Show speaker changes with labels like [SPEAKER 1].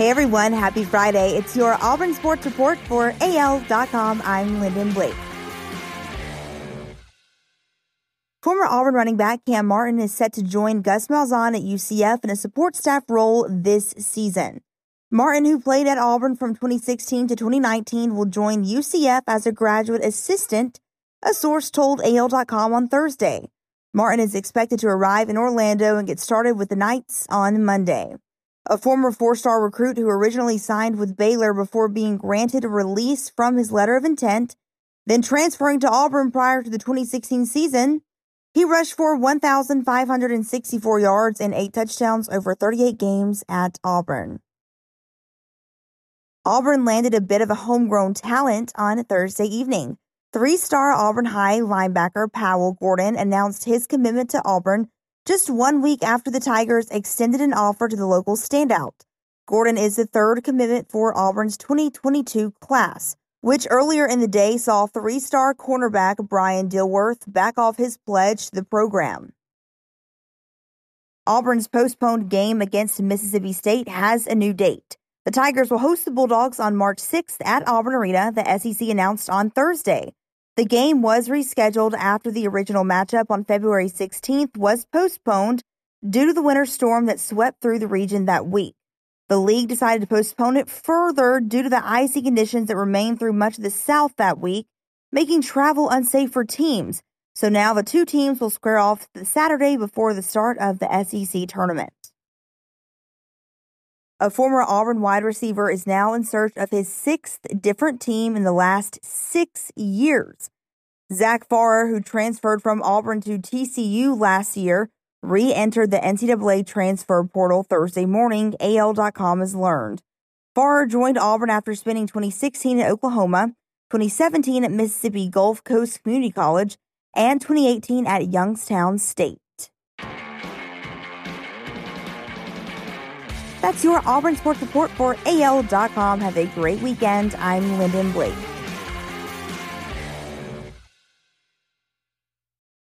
[SPEAKER 1] Hey everyone, happy Friday. It's your Auburn Sports Report for AL.com. I'm Lyndon Blake. Former Auburn running back Kam Martin is set to join Gus Malzahn at UCF in a support staff role this season. Martin, who played at Auburn from 2016 to 2019, will join UCF as a graduate assistant, a source told AL.com on Thursday. Martin is expected to arrive in Orlando and get started with the Knights on Monday a former four star recruit who originally signed with Baylor before being granted a release from his letter of intent, then transferring to Auburn prior to the 2016 season. He rushed for 1,564 yards and eight touchdowns over 38 games at Auburn. Auburn landed a bit of a homegrown talent on Thursday evening. Three star Auburn High linebacker Powell Gordon announced his commitment to Auburn just one week after the Tigers extended an offer to the local standout. Gordon is the third commitment for Auburn's 2022 class, which earlier in the day saw three star cornerback Brian Dilworth back off his pledge to the program. Auburn's postponed game against Mississippi State has a new date. The Tigers will host the Bulldogs on March 6th at Auburn Arena, the SEC announced on Thursday. The game was rescheduled after the original matchup on February 16th was postponed due to the winter storm that swept through the region that week. The league decided to postpone it further due to the icy conditions that remained through much of the South that week, making travel unsafe for teams. So now the two teams will square off the Saturday before the start of the SEC tournament. A former Auburn wide receiver is now in search of his sixth different team in the last six years. Zach Farrar, who transferred from Auburn to TCU last year, re entered the NCAA transfer portal Thursday morning, AL.com has learned. Farrar joined Auburn after spending 2016 at Oklahoma, 2017 at Mississippi Gulf Coast Community College, and 2018 at Youngstown State. That's your Auburn Sports Report for AL.com. Have a great weekend. I'm Lyndon Blake.